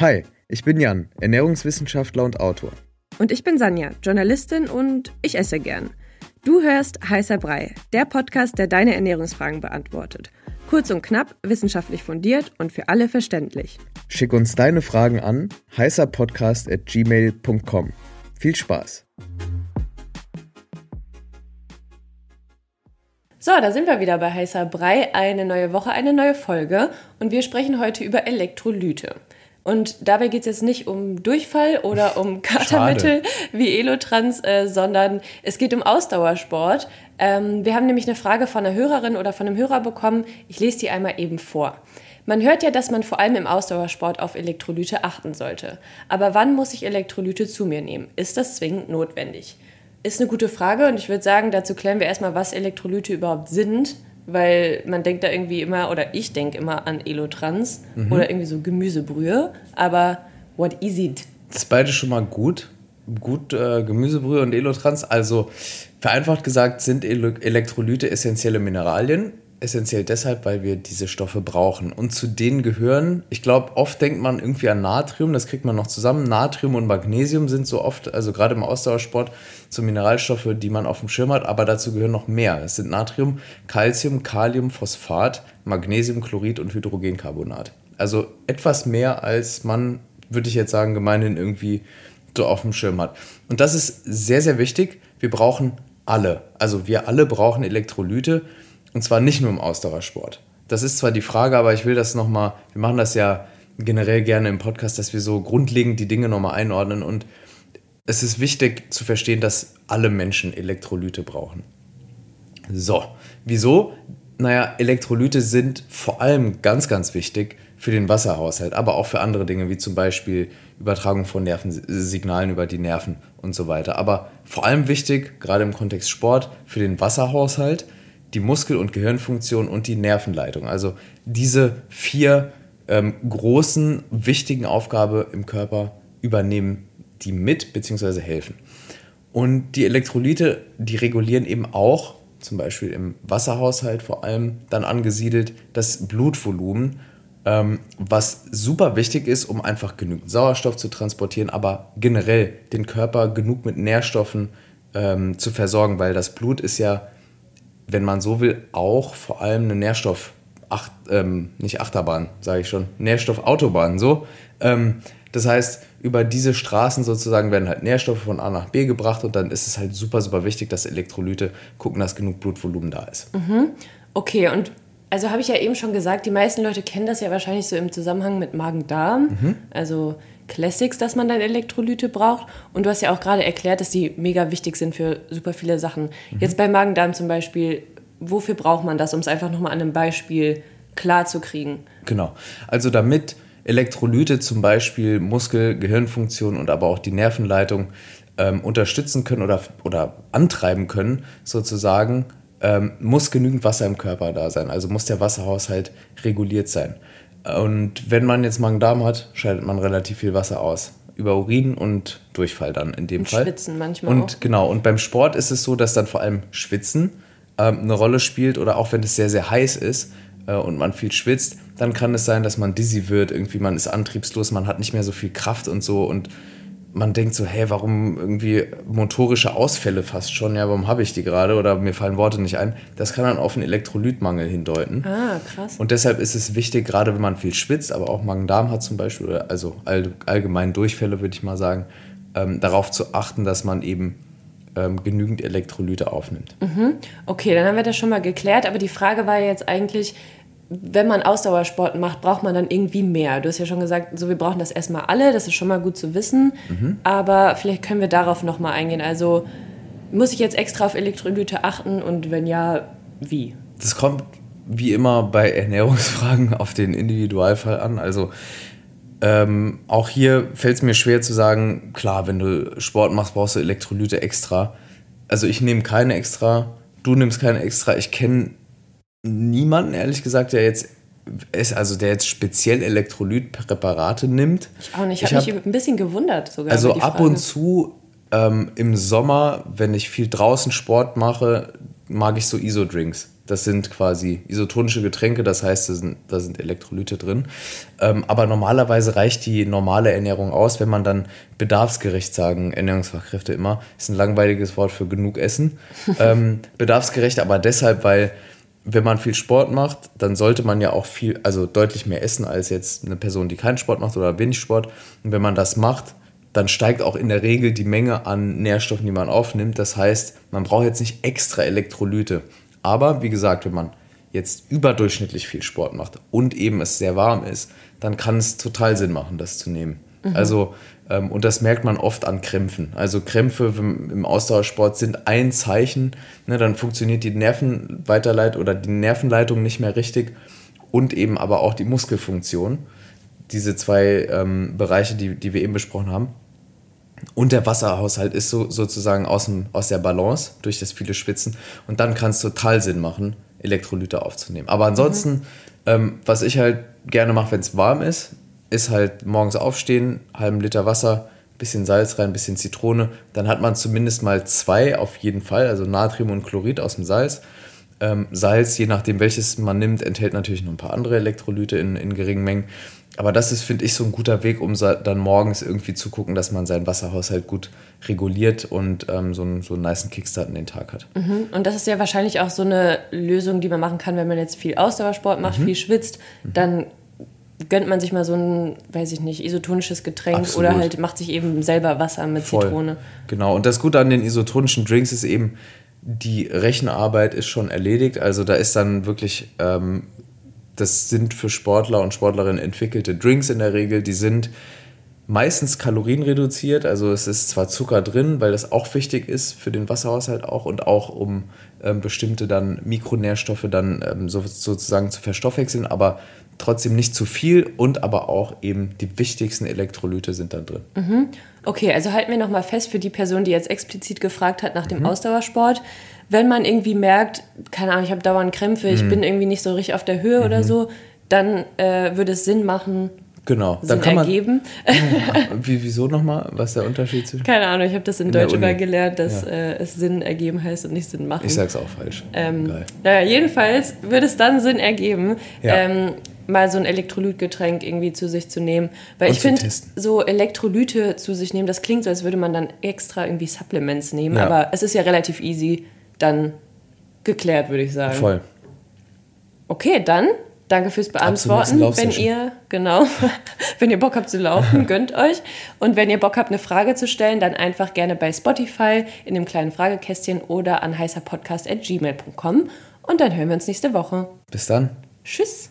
Hi, ich bin Jan, Ernährungswissenschaftler und Autor. Und ich bin Sanja, Journalistin und ich esse gern. Du hörst Heißer Brei, der Podcast, der deine Ernährungsfragen beantwortet. Kurz und knapp, wissenschaftlich fundiert und für alle verständlich. Schick uns deine Fragen an heißerpodcast.gmail.com. Viel Spaß! So, da sind wir wieder bei Heißer Brei. Eine neue Woche, eine neue Folge. Und wir sprechen heute über Elektrolyte. Und dabei geht es jetzt nicht um Durchfall oder um Katermittel wie Elotrans, äh, sondern es geht um Ausdauersport. Ähm, wir haben nämlich eine Frage von einer Hörerin oder von einem Hörer bekommen. Ich lese die einmal eben vor. Man hört ja, dass man vor allem im Ausdauersport auf Elektrolyte achten sollte. Aber wann muss ich Elektrolyte zu mir nehmen? Ist das zwingend notwendig? Ist eine gute Frage und ich würde sagen, dazu klären wir erstmal, was Elektrolyte überhaupt sind weil man denkt da irgendwie immer, oder ich denke immer an Elotrans mhm. oder irgendwie so Gemüsebrühe, aber what is it? Das ist beide schon mal gut. Gut, äh, Gemüsebrühe und Elotrans. Also vereinfacht gesagt sind Elektrolyte essentielle Mineralien, essentiell deshalb, weil wir diese Stoffe brauchen. Und zu denen gehören, ich glaube, oft denkt man irgendwie an Natrium, das kriegt man noch zusammen. Natrium und Magnesium sind so oft, also gerade im Ausdauersport, so Mineralstoffe, die man auf dem Schirm hat, aber dazu gehören noch mehr. Es sind Natrium, Calcium, Kalium, Phosphat, Magnesium, Chlorid und Hydrogencarbonat. Also etwas mehr, als man, würde ich jetzt sagen, gemeinhin irgendwie so auf dem Schirm hat. Und das ist sehr, sehr wichtig. Wir brauchen alle. Also wir alle brauchen Elektrolyte und zwar nicht nur im Ausdauersport. Das ist zwar die Frage, aber ich will das nochmal, wir machen das ja generell gerne im Podcast, dass wir so grundlegend die Dinge nochmal einordnen. Und es ist wichtig zu verstehen, dass alle Menschen Elektrolyte brauchen. So, wieso? Naja, Elektrolyte sind vor allem ganz, ganz wichtig für den Wasserhaushalt, aber auch für andere Dinge, wie zum Beispiel Übertragung von Nervensignalen über die Nerven und so weiter. Aber vor allem wichtig, gerade im Kontext Sport, für den Wasserhaushalt die Muskel- und Gehirnfunktion und die Nervenleitung. Also diese vier ähm, großen, wichtigen Aufgaben im Körper übernehmen die mit bzw. helfen. Und die Elektrolyte, die regulieren eben auch, zum Beispiel im Wasserhaushalt vor allem dann angesiedelt, das Blutvolumen, ähm, was super wichtig ist, um einfach genügend Sauerstoff zu transportieren, aber generell den Körper genug mit Nährstoffen ähm, zu versorgen, weil das Blut ist ja wenn man so will, auch vor allem eine Nährstoff, Acht, ähm, nicht Achterbahn, sage ich schon, Nährstoffautobahn. So. Ähm, das heißt, über diese Straßen sozusagen werden halt Nährstoffe von A nach B gebracht und dann ist es halt super, super wichtig, dass Elektrolyte gucken, dass genug Blutvolumen da ist. Mhm. Okay, und also habe ich ja eben schon gesagt, die meisten Leute kennen das ja wahrscheinlich so im Zusammenhang mit Magen-Darm. Mhm. Also Classics, dass man dann Elektrolyte braucht. Und du hast ja auch gerade erklärt, dass die mega wichtig sind für super viele Sachen. Mhm. Jetzt bei Magen-Darm zum Beispiel, wofür braucht man das, um es einfach nochmal an einem Beispiel klar zu kriegen? Genau. Also damit Elektrolyte zum Beispiel Muskel, Gehirnfunktion und aber auch die Nervenleitung ähm, unterstützen können oder, oder antreiben können, sozusagen, ähm, muss genügend Wasser im Körper da sein. Also muss der Wasserhaushalt reguliert sein. Und wenn man jetzt Magen-Darm hat, scheidet man relativ viel Wasser aus. Über Urin und Durchfall dann in dem und Fall. Schwitzen manchmal. Und auch. genau, und beim Sport ist es so, dass dann vor allem Schwitzen ähm, eine Rolle spielt oder auch wenn es sehr, sehr heiß ist äh, und man viel schwitzt, dann kann es sein, dass man dizzy wird, irgendwie man ist antriebslos, man hat nicht mehr so viel Kraft und so und man denkt so, hey, warum irgendwie motorische Ausfälle fast schon? Ja, warum habe ich die gerade? Oder mir fallen Worte nicht ein. Das kann dann auf einen Elektrolytmangel hindeuten. Ah, krass. Und deshalb ist es wichtig, gerade wenn man viel schwitzt, aber auch Magen-Darm hat zum Beispiel, oder also all, allgemein Durchfälle, würde ich mal sagen, ähm, darauf zu achten, dass man eben ähm, genügend Elektrolyte aufnimmt. Mhm. Okay, dann haben wir das schon mal geklärt. Aber die Frage war jetzt eigentlich, wenn man Ausdauersport macht, braucht man dann irgendwie mehr. Du hast ja schon gesagt, so wir brauchen das erstmal alle, das ist schon mal gut zu wissen. Mhm. Aber vielleicht können wir darauf nochmal eingehen. Also muss ich jetzt extra auf Elektrolyte achten und wenn ja, wie? Das kommt wie immer bei Ernährungsfragen auf den Individualfall an. Also ähm, auch hier fällt es mir schwer zu sagen, klar, wenn du Sport machst, brauchst du Elektrolyte extra. Also ich nehme keine extra, du nimmst keine extra. Ich kenne niemanden, ehrlich gesagt, der jetzt ist, also der jetzt speziell Elektrolytpräparate nimmt. Ich auch nicht. Ich habe hab mich ein bisschen gewundert sogar. Also ab und zu ähm, im Sommer, wenn ich viel draußen Sport mache, mag ich so ISO-Drinks. Das sind quasi isotonische Getränke, das heißt, da sind, da sind Elektrolyte drin. Ähm, aber normalerweise reicht die normale Ernährung aus, wenn man dann bedarfsgerecht sagen, Ernährungsfachkräfte immer, ist ein langweiliges Wort für genug Essen. ähm, bedarfsgerecht, aber deshalb, weil wenn man viel Sport macht, dann sollte man ja auch viel, also deutlich mehr essen als jetzt eine Person, die keinen Sport macht oder wenig Sport. Und wenn man das macht, dann steigt auch in der Regel die Menge an Nährstoffen, die man aufnimmt. Das heißt, man braucht jetzt nicht extra Elektrolyte. Aber wie gesagt, wenn man jetzt überdurchschnittlich viel Sport macht und eben es sehr warm ist, dann kann es total Sinn machen, das zu nehmen. Mhm. Also, ähm, und das merkt man oft an Krämpfen. Also Krämpfe im Ausdauersport sind ein Zeichen, ne, dann funktioniert die Nervenweiterleitung oder die Nervenleitung nicht mehr richtig und eben aber auch die Muskelfunktion. Diese zwei ähm, Bereiche, die, die wir eben besprochen haben. Und der Wasserhaushalt ist so, sozusagen aus, dem, aus der Balance durch das viele Schwitzen. Und dann kann es total Sinn machen, Elektrolyte aufzunehmen. Aber ansonsten, mhm. ähm, was ich halt gerne mache, wenn es warm ist, ist halt morgens aufstehen, halben Liter Wasser, bisschen Salz rein, bisschen Zitrone. Dann hat man zumindest mal zwei auf jeden Fall, also Natrium und Chlorid aus dem Salz. Ähm, Salz, je nachdem welches man nimmt, enthält natürlich noch ein paar andere Elektrolyte in, in geringen Mengen. Aber das ist, finde ich, so ein guter Weg, um dann morgens irgendwie zu gucken, dass man seinen Wasserhaushalt gut reguliert und ähm, so, einen, so einen niceen Kickstart in den Tag hat. Mhm. Und das ist ja wahrscheinlich auch so eine Lösung, die man machen kann, wenn man jetzt viel Ausdauersport macht, mhm. viel schwitzt. Dann gönnt man sich mal so ein, weiß ich nicht, isotonisches Getränk Absolut. oder halt macht sich eben selber Wasser mit Voll. Zitrone. Genau. Und das Gute an den isotonischen Drinks ist eben, die Rechenarbeit ist schon erledigt. Also da ist dann wirklich ähm, das sind für Sportler und Sportlerinnen entwickelte Drinks in der Regel. Die sind meistens kalorienreduziert. Also es ist zwar Zucker drin, weil das auch wichtig ist für den Wasserhaushalt auch und auch um ähm, bestimmte dann Mikronährstoffe dann ähm, so, sozusagen zu verstoffwechseln, aber trotzdem nicht zu viel und aber auch eben die wichtigsten Elektrolyte sind dann drin. Mhm. Okay, also halten wir nochmal fest für die Person, die jetzt explizit gefragt hat nach dem mhm. Ausdauersport wenn man irgendwie merkt, keine Ahnung, ich habe dauernd Krämpfe, ich mhm. bin irgendwie nicht so richtig auf der Höhe mhm. oder so, dann äh, würde es Sinn machen, Genau, Sinn dann kann man. Ergeben. Wie, wieso nochmal? Was ist der Unterschied zwischen. Keine Ahnung, ich habe das in, in Deutsch immer gelernt, dass ja. äh, es Sinn ergeben heißt und nicht Sinn machen. Ich sag's auch falsch. Ähm, Geil. Naja, jedenfalls würde es dann Sinn ergeben, ja. ähm, mal so ein Elektrolytgetränk irgendwie zu sich zu nehmen. Weil und ich finde, so Elektrolyte zu sich nehmen, das klingt so, als würde man dann extra irgendwie Supplements nehmen. Ja. Aber es ist ja relativ easy dann geklärt, würde ich sagen. Voll. Okay, dann danke fürs Beantworten. Wenn ihr, genau, wenn ihr Bock habt zu laufen, gönnt euch. Und wenn ihr Bock habt, eine Frage zu stellen, dann einfach gerne bei Spotify in dem kleinen Fragekästchen oder an heißerpodcast.gmail.com. Und dann hören wir uns nächste Woche. Bis dann. Tschüss.